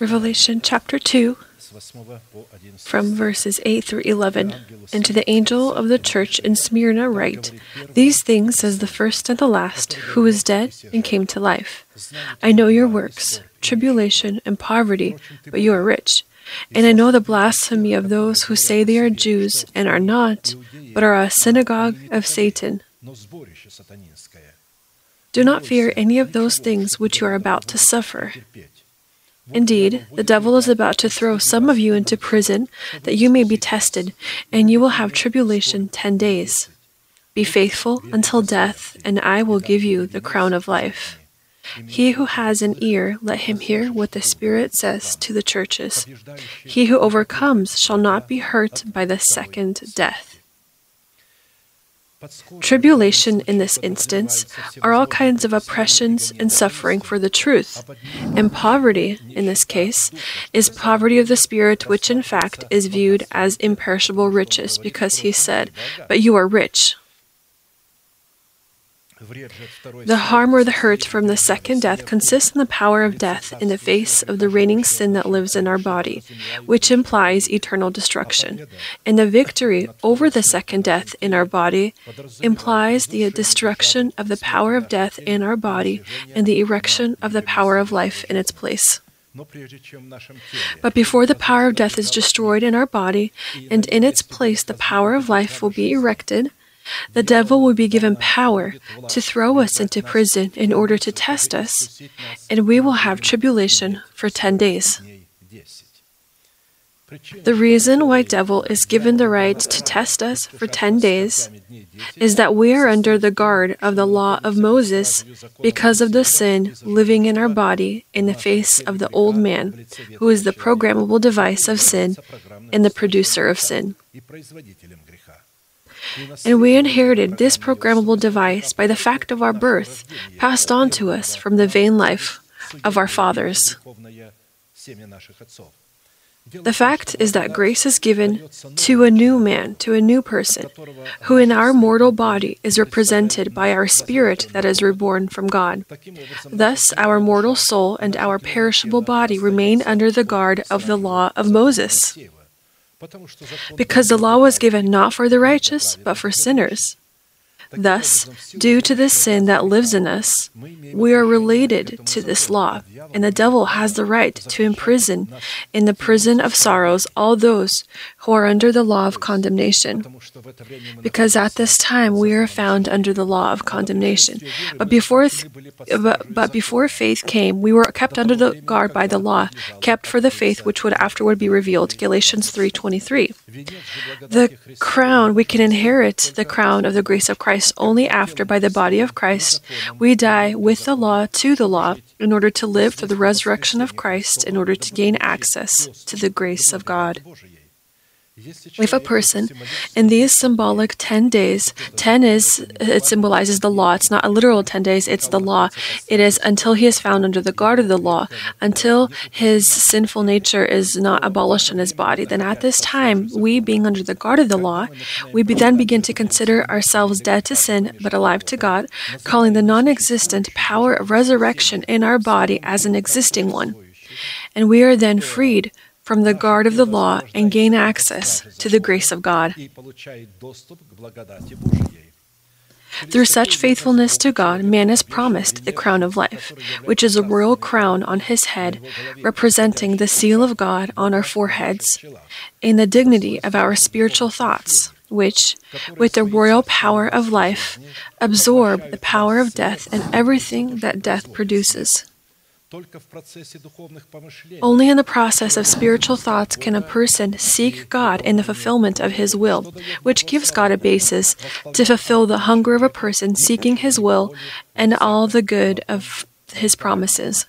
Revelation chapter 2, from verses 8 through 11. And to the angel of the church in Smyrna write These things says the first and the last, who was dead and came to life. I know your works, tribulation and poverty, but you are rich. And I know the blasphemy of those who say they are Jews and are not, but are a synagogue of Satan. Do not fear any of those things which you are about to suffer. Indeed, the devil is about to throw some of you into prison that you may be tested, and you will have tribulation ten days. Be faithful until death, and I will give you the crown of life. He who has an ear, let him hear what the Spirit says to the churches. He who overcomes shall not be hurt by the second death. Tribulation in this instance are all kinds of oppressions and suffering for the truth. And poverty, in this case, is poverty of the spirit, which in fact is viewed as imperishable riches, because he said, But you are rich. The harm or the hurt from the second death consists in the power of death in the face of the reigning sin that lives in our body, which implies eternal destruction. And the victory over the second death in our body implies the destruction of the power of death in our body and the erection of the power of life in its place. But before the power of death is destroyed in our body, and in its place the power of life will be erected, the devil will be given power to throw us into prison in order to test us, and we will have tribulation for 10 days. The reason why devil is given the right to test us for 10 days is that we are under the guard of the law of Moses because of the sin living in our body in the face of the old man, who is the programmable device of sin and the producer of sin. And we inherited this programmable device by the fact of our birth, passed on to us from the vain life of our fathers. The fact is that grace is given to a new man, to a new person, who in our mortal body is represented by our spirit that is reborn from God. Thus, our mortal soul and our perishable body remain under the guard of the law of Moses. Because the law was given not for the righteous, but for sinners. Thus, due to the sin that lives in us, we are related to this law, and the devil has the right to imprison in the prison of sorrows all those who are under the law of condemnation. Because at this time we are found under the law of condemnation. But before, th- but, but before faith came, we were kept under the guard by the law, kept for the faith which would afterward be revealed. Galatians 3:23. The crown we can inherit the crown of the grace of Christ only after, by the body of Christ, we die with the law to the law in order to live through the resurrection of Christ in order to gain access to the grace of God. If a person in these symbolic 10 days, 10 is, it symbolizes the law. It's not a literal 10 days, it's the law. It is until he is found under the guard of the law, until his sinful nature is not abolished in his body. Then at this time, we being under the guard of the law, we be then begin to consider ourselves dead to sin, but alive to God, calling the non existent power of resurrection in our body as an existing one. And we are then freed from the guard of the law and gain access to the grace of God. Through such faithfulness to God, man is promised the crown of life, which is a royal crown on his head, representing the seal of God on our foreheads, in the dignity of our spiritual thoughts, which, with the royal power of life, absorb the power of death and everything that death produces. Only in the process of spiritual thoughts can a person seek God in the fulfillment of His will, which gives God a basis to fulfill the hunger of a person seeking His will and all the good of His promises.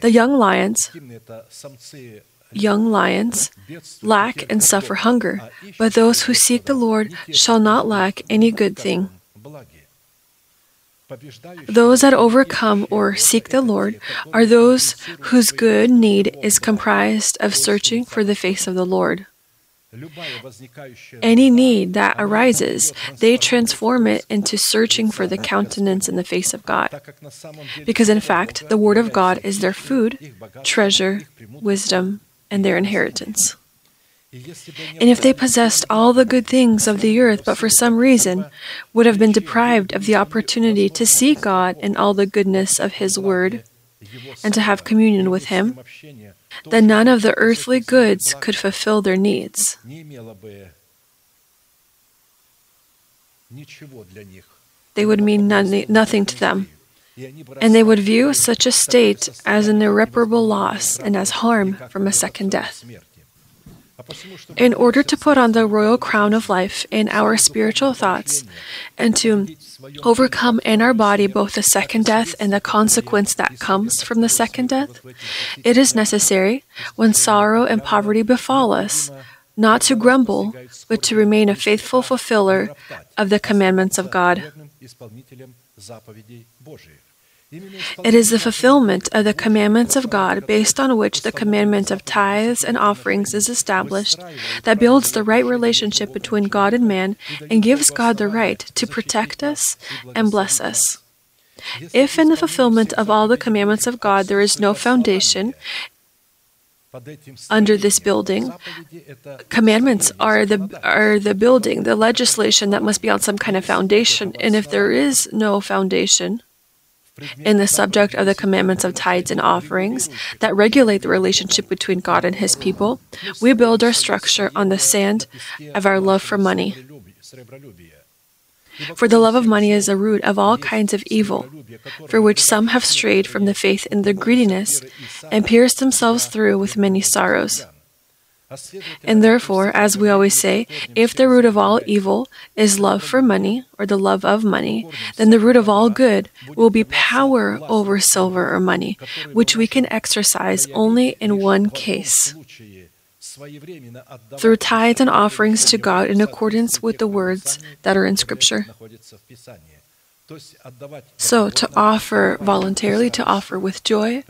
The young lions, young lions lack and suffer hunger, but those who seek the Lord shall not lack any good thing. Those that overcome or seek the Lord are those whose good need is comprised of searching for the face of the Lord. Any need that arises, they transform it into searching for the countenance in the face of God. Because in fact, the Word of God is their food, treasure, wisdom, and their inheritance. And if they possessed all the good things of the earth, but for some reason would have been deprived of the opportunity to see God and all the goodness of His Word and to have communion with Him, then none of the earthly goods could fulfill their needs. They would mean none, nothing to them. And they would view such a state as an irreparable loss and as harm from a second death. In order to put on the royal crown of life in our spiritual thoughts and to overcome in our body both the second death and the consequence that comes from the second death, it is necessary, when sorrow and poverty befall us, not to grumble, but to remain a faithful fulfiller of the commandments of God. It is the fulfillment of the commandments of God based on which the commandment of tithes and offerings is established that builds the right relationship between God and man and gives God the right to protect us and bless us. If in the fulfillment of all the commandments of God there is no foundation, under this building. Commandments are the are the building, the legislation that must be on some kind of foundation. And if there is no foundation, in the subject of the commandments of tithes and offerings that regulate the relationship between God and His people, we build our structure on the sand of our love for money. For the love of money is the root of all kinds of evil, for which some have strayed from the faith in their greediness and pierced themselves through with many sorrows. And therefore, as we always say, if the root of all evil is love for money or the love of money, then the root of all good will be power over silver or money, which we can exercise only in one case through tithes and offerings to God in accordance with the words that are in Scripture. So, to offer voluntarily, to offer with joy,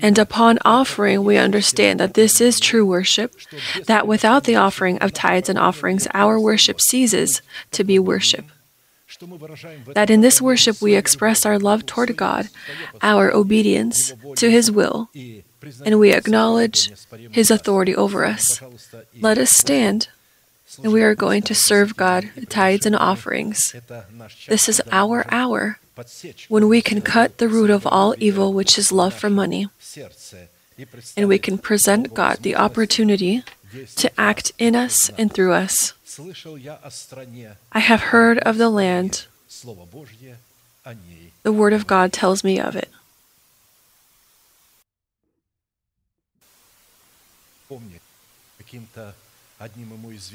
and upon offering, we understand that this is true worship, that without the offering of tithes and offerings, our worship ceases to be worship. That in this worship we express our love toward God, our obedience to His will, and we acknowledge His authority over us. Let us stand, and we are going to serve God, tithes and offerings. This is our hour when we can cut the root of all evil, which is love for money, and we can present God the opportunity to act in us and through us. I have heard of the land. The Word of God tells me of it.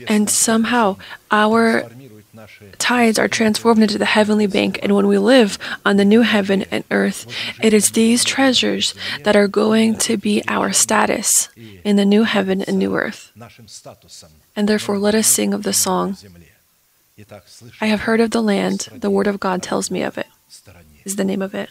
And somehow our tithes are transformed into the heavenly bank, and when we live on the new heaven and earth, it is these treasures that are going to be our status in the new heaven and new earth. And therefore, let us sing of the song I have heard of the land, the word of God tells me of it, is the name of it.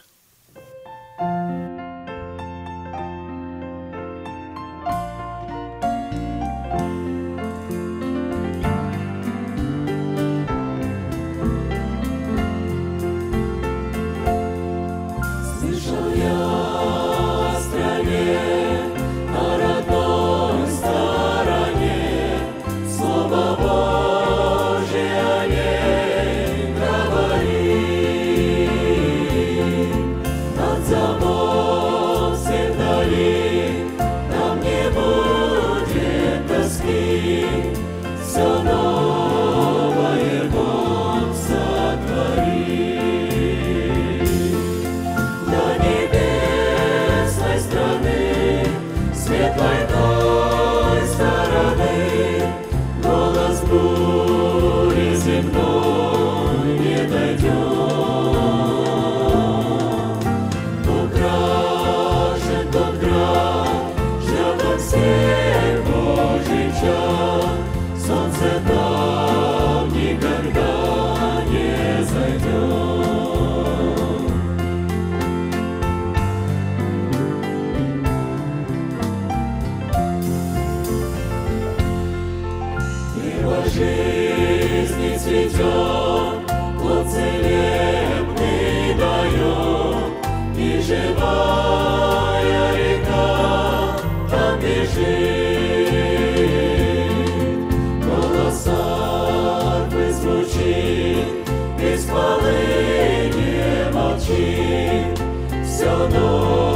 молчи, Все ночь.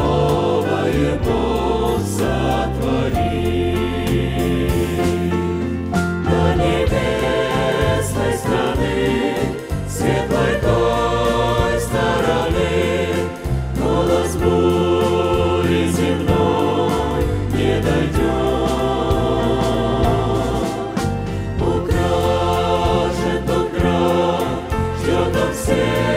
Yeah.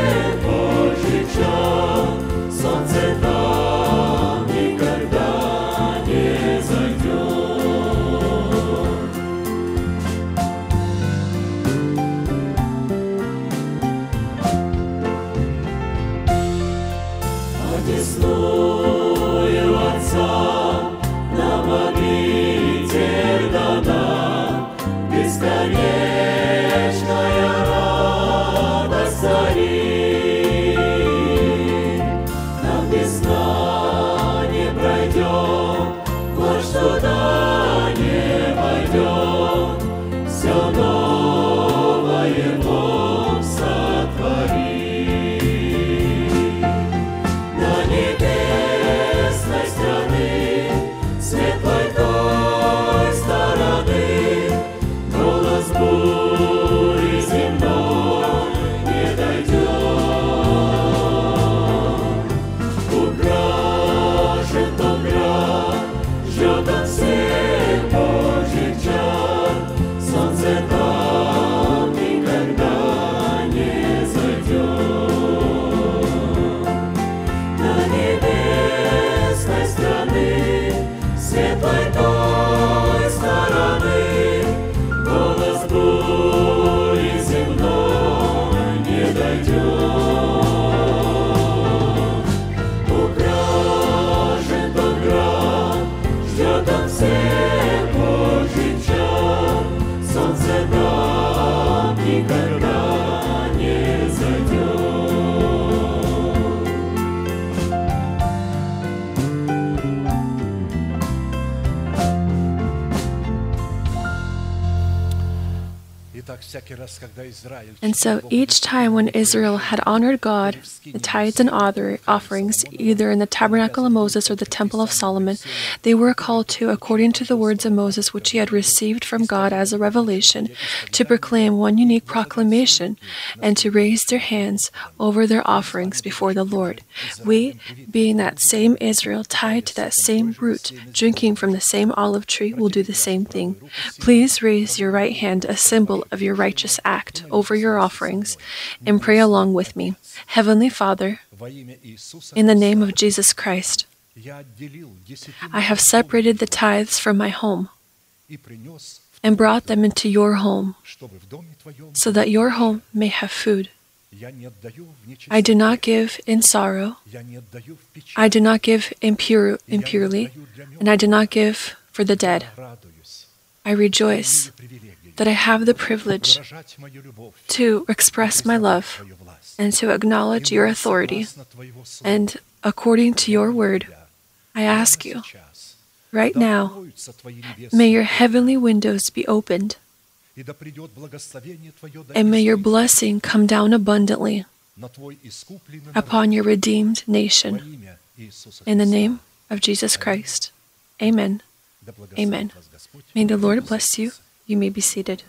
And so each time when Israel had honored God, the tithes and other offerings, either in the tabernacle of Moses or the temple of Solomon, they were called to, according to the words of Moses which he had received from God as a revelation, to proclaim one unique proclamation and to raise their hands over their offerings before the Lord. We, being that same Israel tied to that same root, drinking from the same olive tree, will do the same thing. Please raise your right hand, a symbol of your righteous act over your offerings and pray along with me. Heavenly Father, in the name of Jesus Christ, I have separated the tithes from my home and brought them into your home so that your home may have food. I do not give in sorrow. I do not give impure, impurely, and I do not give for the dead. I rejoice that I have the privilege to express my love and to acknowledge your authority. And according to your word, I ask you, right now, may your heavenly windows be opened. And may your blessing come down abundantly upon your redeemed nation. In the name of Jesus Christ. Amen. Amen. May the Lord bless you you may be seated.